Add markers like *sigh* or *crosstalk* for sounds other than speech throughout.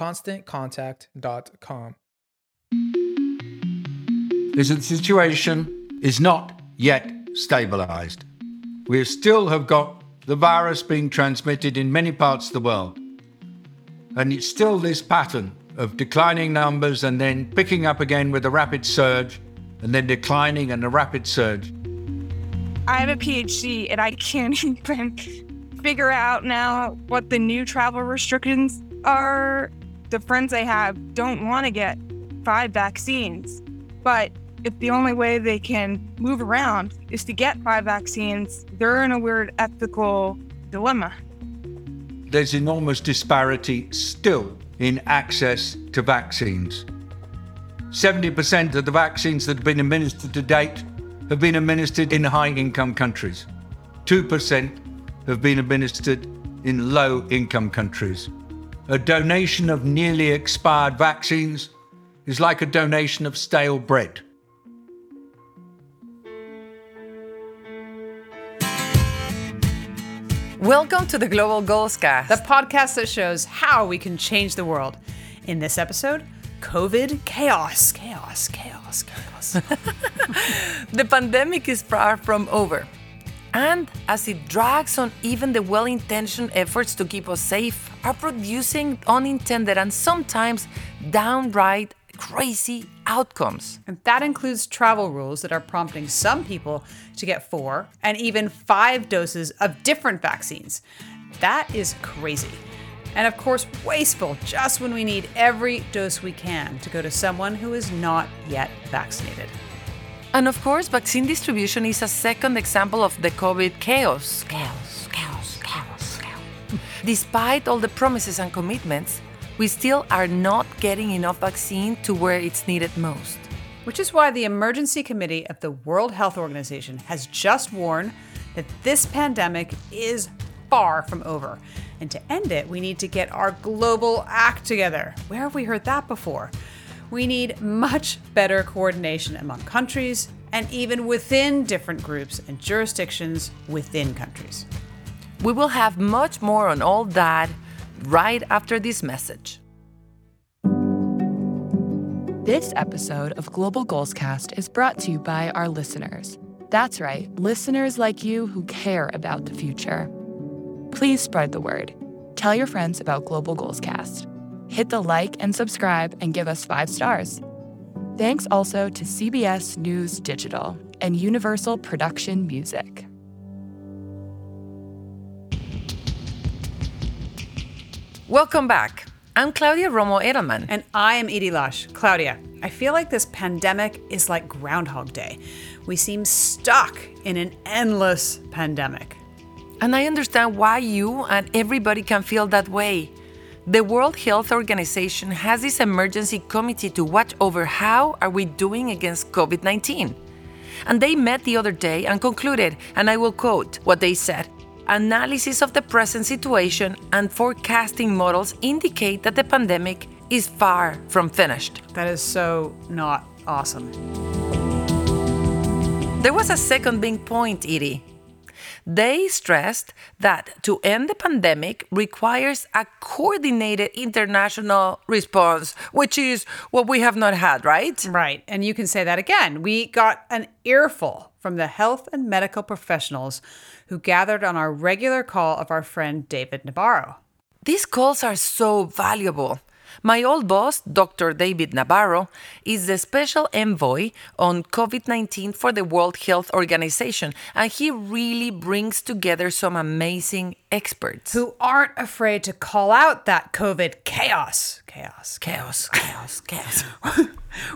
ConstantContact.com. The situation is not yet stabilized. We still have got the virus being transmitted in many parts of the world. And it's still this pattern of declining numbers and then picking up again with a rapid surge and then declining and a rapid surge. I have a PhD and I can't *laughs* even figure out now what the new travel restrictions are. The friends I have don't want to get five vaccines, but if the only way they can move around is to get five vaccines, they're in a weird ethical dilemma. There's enormous disparity still in access to vaccines. 70% of the vaccines that have been administered to date have been administered in high income countries. 2% have been administered in low income countries. A donation of nearly expired vaccines is like a donation of stale bread. Welcome to the Global Goals Cast, the podcast that shows how we can change the world. In this episode, COVID chaos, chaos, chaos, chaos. *laughs* the pandemic is far from over. And as it drags on, even the well intentioned efforts to keep us safe are producing unintended and sometimes downright crazy outcomes. And that includes travel rules that are prompting some people to get four and even five doses of different vaccines. That is crazy and of course, wasteful just when we need every dose we can to go to someone who is not yet vaccinated. And of course, vaccine distribution is a second example of the COVID chaos. Chaos, chaos, chaos, chaos. Despite all the promises and commitments, we still are not getting enough vaccine to where it's needed most. Which is why the Emergency Committee of the World Health Organization has just warned that this pandemic is far from over and to end it, we need to get our global act together. Where have we heard that before? We need much better coordination among countries and even within different groups and jurisdictions within countries. We will have much more on all that right after this message. This episode of Global Goals Cast is brought to you by our listeners. That's right, listeners like you who care about the future. Please spread the word. Tell your friends about Global Goals Cast. Hit the like and subscribe and give us five stars. Thanks also to CBS News Digital and Universal Production Music. Welcome back. I'm Claudia Romo Edelman. And I am Edie Lush. Claudia, I feel like this pandemic is like Groundhog Day. We seem stuck in an endless pandemic. And I understand why you and everybody can feel that way. The World Health Organization has this emergency committee to watch over how are we doing against COVID-19. And they met the other day and concluded, and I will quote what they said, analysis of the present situation and forecasting models indicate that the pandemic is far from finished. That is so not awesome. There was a second big point, Edie. They stressed that to end the pandemic requires a coordinated international response, which is what we have not had, right? Right. And you can say that again. We got an earful from the health and medical professionals who gathered on our regular call of our friend David Nabarro. These calls are so valuable. My old boss, Dr. David Nabarro, is the special envoy on COVID 19 for the World Health Organization, and he really brings together some amazing experts. Who aren't afraid to call out that COVID chaos. Chaos, chaos, chaos, chaos. *laughs*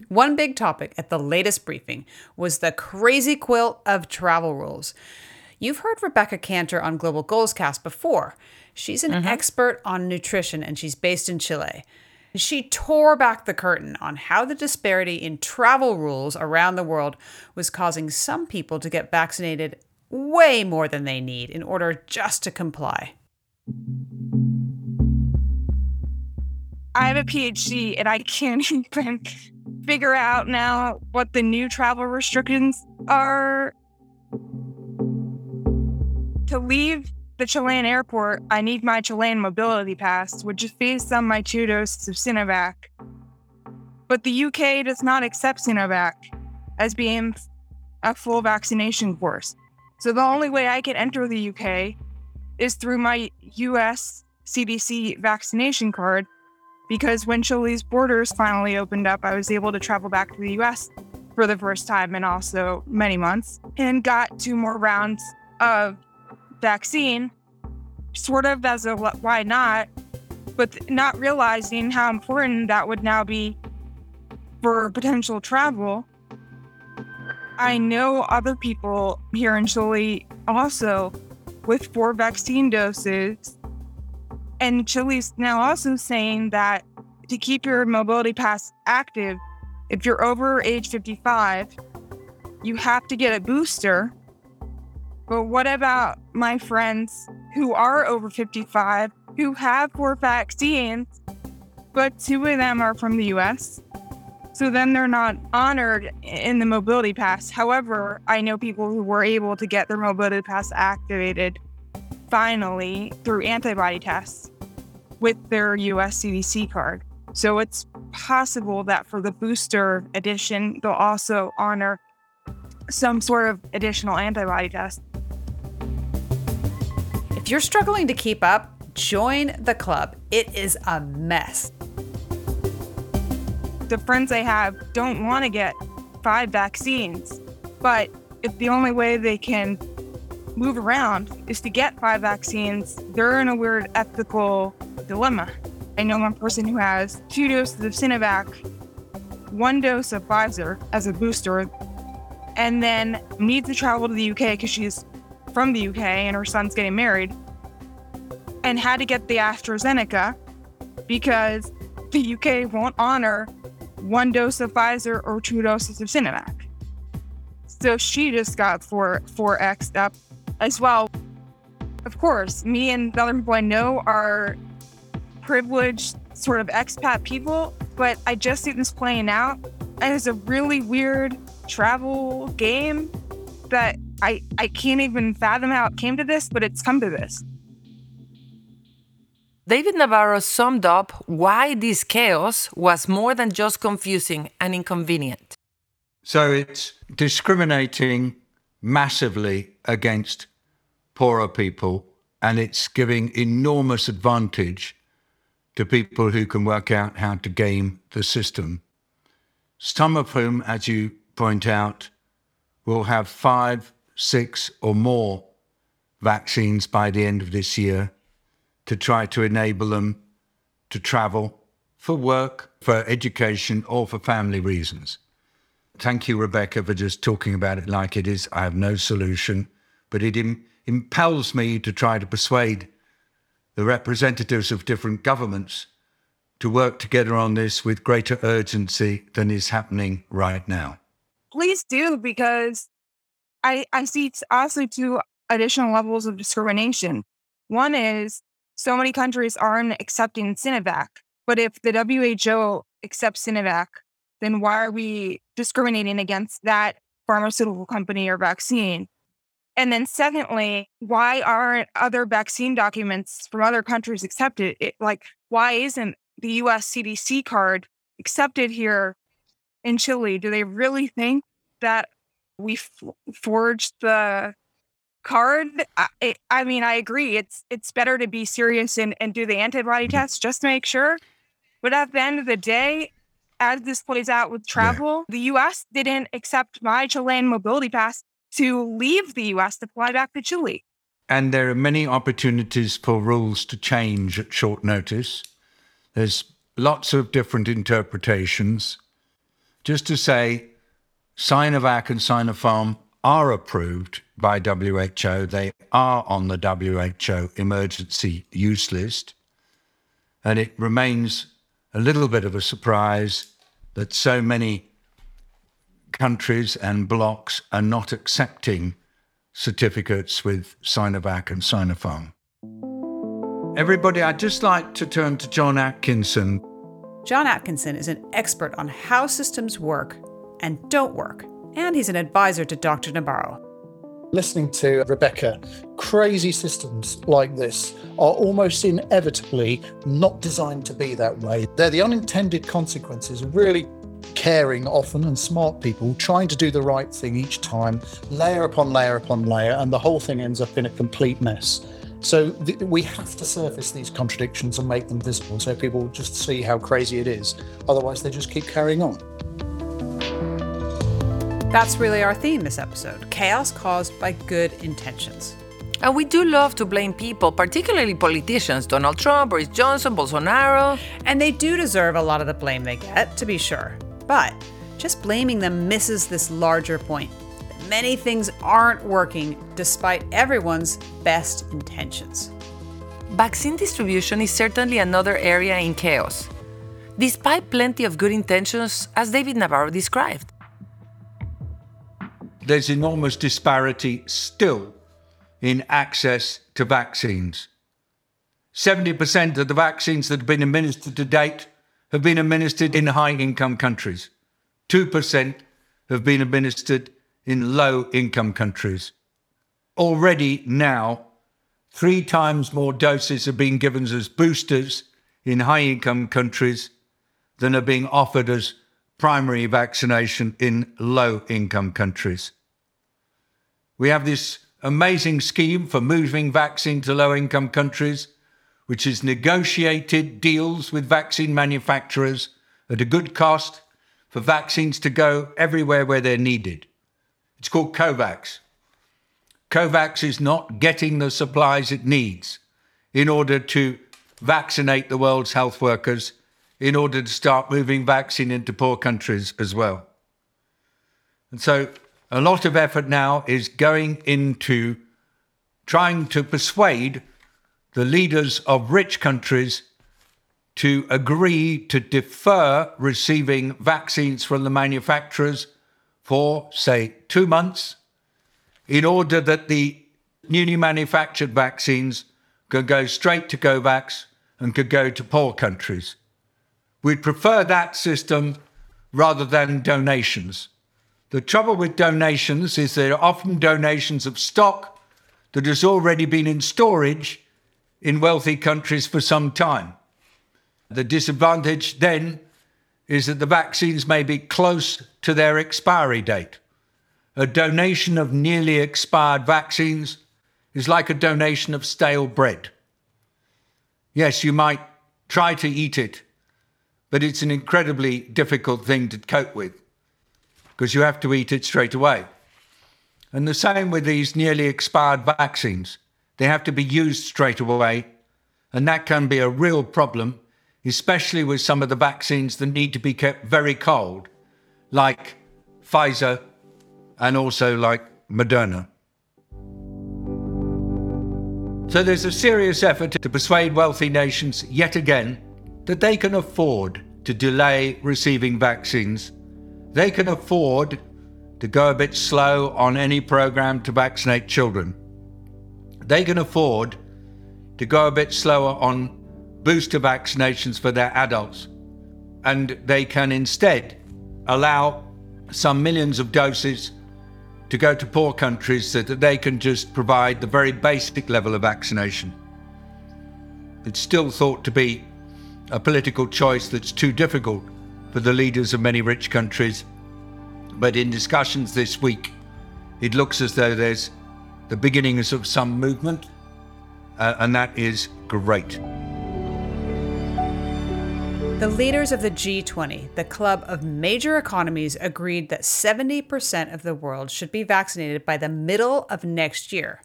One big topic at the latest briefing was the crazy quilt of travel rules. You've heard Rebecca Kanter on Global Goals Cast before. She's an mm-hmm. expert on nutrition and she's based in Chile. She tore back the curtain on how the disparity in travel rules around the world was causing some people to get vaccinated way more than they need in order just to comply. I have a PhD and I can't *laughs* even figure out now what the new travel restrictions are. To leave the Chilean airport, I need my Chilean mobility pass, which is based on my two doses of Sinovac. But the UK does not accept Sinovac as being a full vaccination course. So the only way I can enter the UK is through my US CDC vaccination card because when Chile's borders finally opened up, I was able to travel back to the US for the first time in also many months and got two more rounds of vaccine, sort of as a why not, but not realizing how important that would now be for potential travel. I know other people here in Chile also with four vaccine doses. And Chile's now also saying that to keep your mobility pass active, if you're over age 55, you have to get a booster but what about my friends who are over 55 who have four vaccines, but two of them are from the US? So then they're not honored in the mobility pass. However, I know people who were able to get their mobility pass activated finally through antibody tests with their US CDC card. So it's possible that for the booster edition, they'll also honor some sort of additional antibody test. If you're struggling to keep up, join the club. It is a mess. The friends I have don't want to get five vaccines, but if the only way they can move around is to get five vaccines, they're in a weird ethical dilemma. I know one person who has two doses of Sinovac, one dose of Pfizer as a booster, and then needs to travel to the UK because she's from the UK and her son's getting married and had to get the AstraZeneca because the UK won't honor one dose of Pfizer or two doses of Sinovac. So she just got 4 4x up as well. Of course, me and the other people I know are privileged sort of expat people, but I just see this playing out it's a really weird travel game that I, I can't even fathom how it came to this, but it's come to this. David Nabarro summed up why this chaos was more than just confusing and inconvenient. So it's discriminating massively against poorer people, and it's giving enormous advantage to people who can work out how to game the system. Some of whom, as you point out, will have five, six, or more vaccines by the end of this year to try to enable them to travel for work, for education, or for family reasons. Thank you, Rebecca, for just talking about it like it is. I have no solution, but it Im- impels me to try to persuade the representatives of different governments to work together on this with greater urgency than is happening right now. Please do, because I, I see also two additional levels of discrimination. One is so many countries aren't accepting Sinovac, but if the WHO accepts Sinovac, then why are we discriminating against that pharmaceutical company or vaccine? And then, secondly, why aren't other vaccine documents from other countries accepted? It, like, why isn't the US CDC card accepted here in Chile? Do they really think that we f- forged the card? I, I, mean, I agree. It's it's better to be serious and, and do the antibody mm-hmm. test just to make sure. But at the end of the day, as this plays out with travel, yeah. the US didn't accept my Chilean mobility pass to leave the US to fly back to Chile. And there are many opportunities for rules to change at short notice. There's lots of different interpretations. Just to say, Sinovac and Sinopharm are approved by WHO. They are on the WHO emergency use list. And it remains a little bit of a surprise that so many countries and blocs are not accepting certificates with Sinovac and Sinopharm. Everybody, I'd just like to turn to John Atkinson. John Atkinson is an expert on how systems work and don't work, and he's an advisor to Dr. Nabarro. Listening to Rebecca, crazy systems like this are almost inevitably not designed to be that way. They're the unintended consequences of really caring often and smart people trying to do the right thing each time, layer upon layer upon layer, and the whole thing ends up in a complete mess. So th- we have to surface these contradictions and make them visible so people just see how crazy it is. Otherwise, they just keep carrying on. That's really our theme this episode chaos caused by good intentions. And we do love to blame people, particularly politicians Donald Trump, Boris Johnson, Bolsonaro. And they do deserve a lot of the blame they get, to be sure. But just blaming them misses this larger point many things aren't working despite everyone's best intentions. Vaccine distribution is certainly another area in chaos, despite plenty of good intentions, as David Nabarro described. There's enormous disparity still in access to vaccines. 70% of the vaccines that have been administered to date have been administered in high income countries. 2% have been administered in low income countries. Already now, three times more doses are being given as boosters in high income countries than are being offered as primary vaccination in low income countries. We have this amazing scheme for moving vaccine to low income countries which has negotiated deals with vaccine manufacturers at a good cost for vaccines to go everywhere where they're needed. It's called COVAX. COVAX is not getting the supplies it needs in order to vaccinate the world's health workers, in order to start moving vaccine into poor countries as well. And so a lot of effort now is going into trying to persuade the leaders of rich countries to agree to defer receiving vaccines from the manufacturers for, say, two months, in order that the newly manufactured vaccines could go straight to COVAX and could go to poor countries. We'd prefer that system rather than donations. The trouble with donations is they're often donations of stock that has already been in storage in wealthy countries for some time. The disadvantage then is that the vaccines may be close to their expiry date. A donation of nearly expired vaccines is like a donation of stale bread. Yes, you might try to eat it, but it's an incredibly difficult thing to cope with because you have to eat it straight away. And the same with these nearly expired vaccines. They have to be used straight away, and that can be a real problem especially with some of the vaccines that need to be kept very cold, like Pfizer and also like Moderna. So there's a serious effort to persuade wealthy nations yet again that they can afford to delay receiving vaccines. They can afford to go a bit slow on any program to vaccinate children. They can afford to go a bit slower on booster vaccinations for their adults. And they can instead allow some millions of doses to go to poor countries so that they can just provide the very basic level of vaccination. It's still thought to be a political choice that's too difficult for the leaders of many rich countries. But in discussions this week, it looks as though there's the beginnings of some movement, uh, and that is great. The leaders of the G20, the club of major economies, agreed that 70% of the world should be vaccinated by the middle of next year,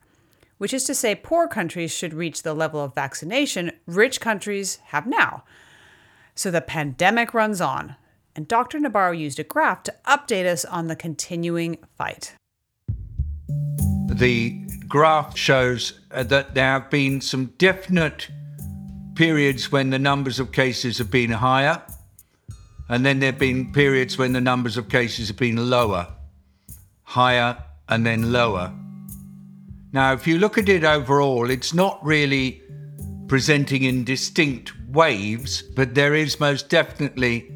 which is to say, poor countries should reach the level of vaccination rich countries have now. So the pandemic runs on, and Dr. Nabarro used a graph to update us on the continuing fight. The graph shows uh, that there have been some definite periods when the numbers of cases have been higher, and then there have been periods when the numbers of cases have been lower, higher, and then lower. Now, if you look at it overall, it's not really presenting in distinct waves, but there is most definitely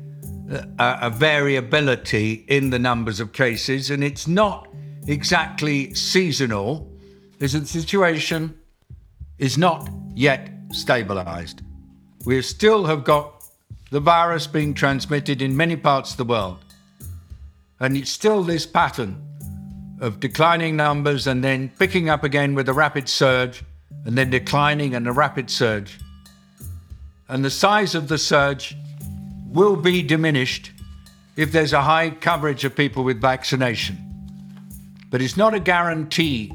a, a, variability in the numbers of cases, and it's not exactly seasonal. There's a situation is not yet stabilized. We still have got the virus being transmitted in many parts of the world. And it's still this pattern of declining numbers and then picking up again with a rapid surge and then declining and a rapid surge. And the size of the surge will be diminished if there's a high coverage of people with vaccination. But it's not a guarantee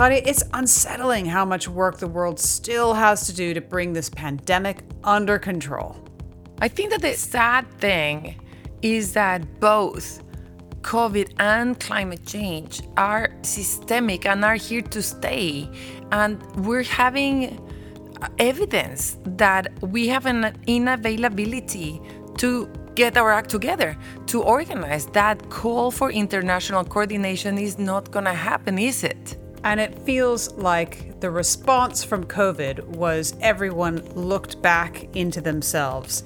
Claudia, it's unsettling how much work the world still has to do to bring this pandemic under control. I think that the sad thing is that both COVID and climate change are systemic and are here to stay. And we're having uh, evidence that we have an inavailability to get our act together, to organize. That call for international coordination is not going to happen, is it? And it feels like the response from COVID was everyone looked back into themselves,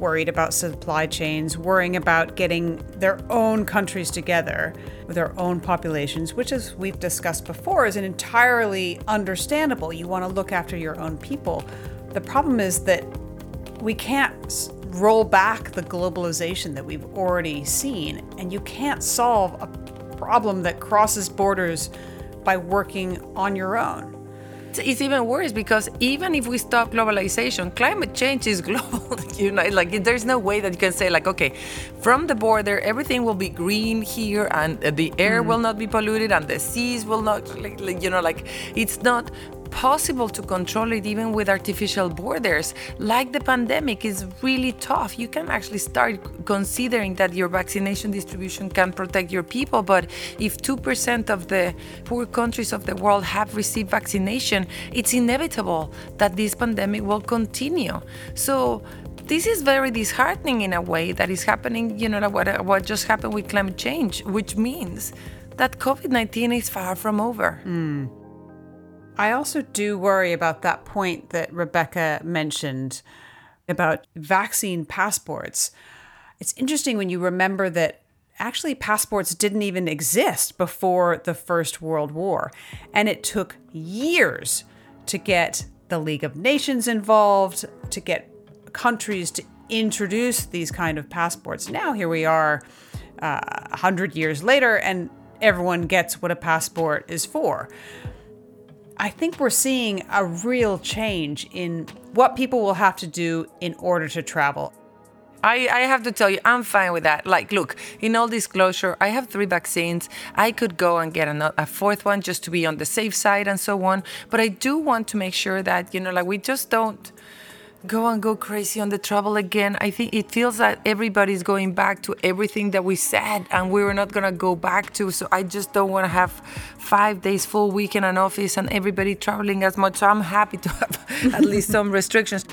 worried about supply chains, worrying about getting their own countries together with their own populations, which, as we've discussed before, is an entirely understandable. You want to look after your own people. The problem is that we can't roll back the globalization that we've already seen, and you can't solve a problem that crosses borders by working on your own. It's even worse because even if we stop globalization, climate change is *laughs* global. you know, like there's no way that you can say like, okay, from the border, everything will be green here, and the air mm. will not be polluted, and the seas will not, like, you know, like it's not possible to control it even with artificial borders. Like the pandemic is really tough. You can actually start considering that your vaccination distribution can protect your people, but if 2% of the poor countries of the world have received vaccination, it's inevitable that this pandemic will continue. So this is very disheartening in a way that is happening, you know, what, what just happened with climate change, which means that COVID 19 is far from over. Mm. I also do worry about that point that Rebecca mentioned about vaccine passports. It's interesting when you remember that actually passports didn't even exist before the First World War, and it took years to get the League of Nations involved, to get countries to introduce these kind of passports. Now here we are, uh, a uh, hundred years later, and everyone gets what a passport is for. I think we're seeing a real change in what people will have to do in order to travel. I, I have to tell you, I'm fine with that. Like, look, in all disclosure, I have three vaccines. I could go and get a, a fourth one just to be on the safe side and so on. But I do want to make sure that, you know, like we just don't go and go crazy on the travel again. I think it feels that everybody's going back to everything that we said and we were not going to go back to. So I just don't want to have five days full week in an office and everybody traveling as much. So I'm happy to have *laughs* at least some restrictions.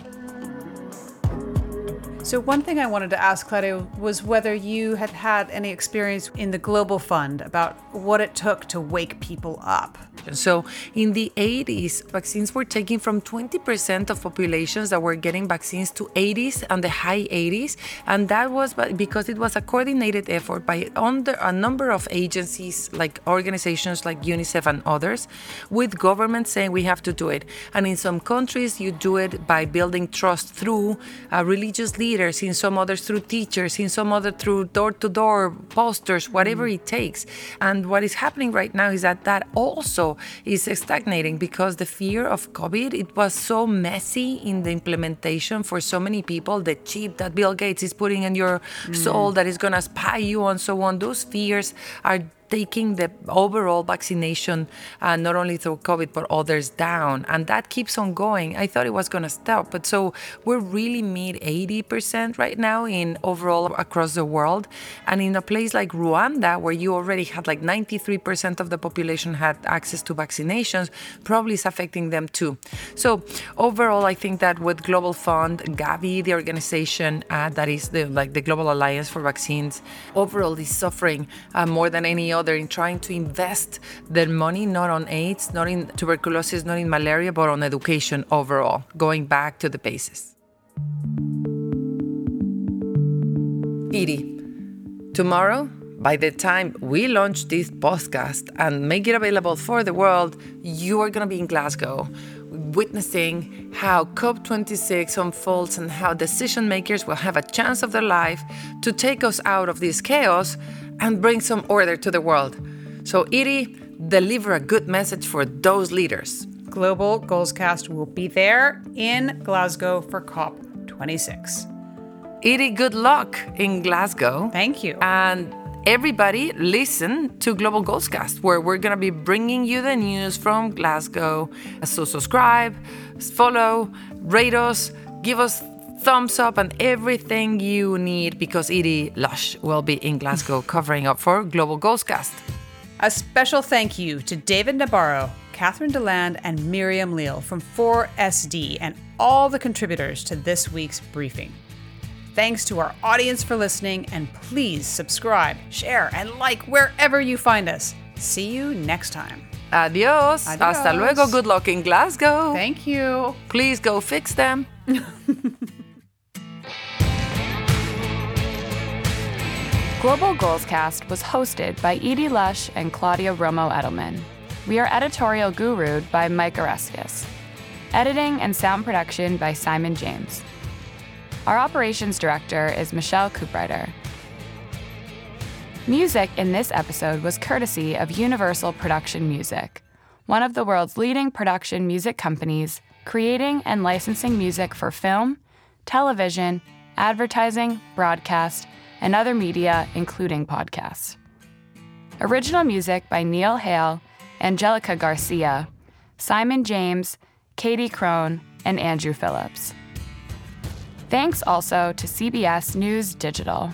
So, one thing I wanted to ask, Claudia, was whether you had had any experience in the Global Fund about what it took to wake people up. So, in the 80s, vaccines were taking from 20% of populations that were getting vaccines to 80s and the high 80s. And that was because it was a coordinated effort by under a number of agencies, like organizations like UNICEF and others, with governments saying we have to do it. And in some countries, you do it by building trust through uh, religious leaders leaders, in some others through teachers, in some other through door to door posters, whatever mm. it takes. And what is happening right now is that that also is stagnating because the fear of COVID, it was so messy in the implementation for so many people. The chip that Bill Gates is putting in your mm. soul that is going to spy you and so on, those fears are taking the overall vaccination, uh, not only through COVID, but others down. And that keeps on going. I thought it was going to stop. But so we're really mid 80% right now in overall across the world. And in a place like Rwanda, where you already had like 93% of the population had access to vaccinations, probably is affecting them too. So overall, I think that with Global Fund, Gavi, the organization uh, that is the like the Global Alliance for Vaccines, overall is suffering uh, more than any other other in trying to invest their money not on AIDS, not in tuberculosis, not in malaria, but on education overall, going back to the basis. Edie, tomorrow, by the time we launch this podcast and make it available for the world, you are going to be in Glasgow witnessing how COP26 unfolds and how decision makers will have a chance of their life to take us out of this chaos and bring some order to the world. So, Edie, deliver a good message for those leaders. Global Goalscast will be there in Glasgow for COP26. Edie, good luck in Glasgow. Thank you. And everybody listen to Global Goalscast, where we're going to be bringing you the news from Glasgow. So subscribe, follow, rate us, give us thumbs up and everything you need because Edie Lush will be in Glasgow *laughs* covering up for Global Ghostcast. A special thank you to David Nabarro, Catherine Deland, and Miriam Leal from 4SD and all the contributors to this week's briefing. Thanks to our audience for listening, and please subscribe, share, and like wherever you find us. See you next time. Adios. Adios. Hasta luego. Good luck in Glasgow. Thank you. Please go fix them. *laughs* Global Goalscast was hosted by Edie Lush and Claudia Romo Edelman. We are editorial gurued by Mike Oreskes. Editing and sound production by Simon James. Our operations director is Michelle Cooprider. Music in this episode was courtesy of Universal Production Music, one of the world's leading production music companies, creating and licensing music for film, television, advertising, broadcast, and other media, including podcasts. Original music by Neil Hale, Angelica Garcia, Simon James, Katie Crone, and Andrew Phillips. Thanks also to CBS News Digital.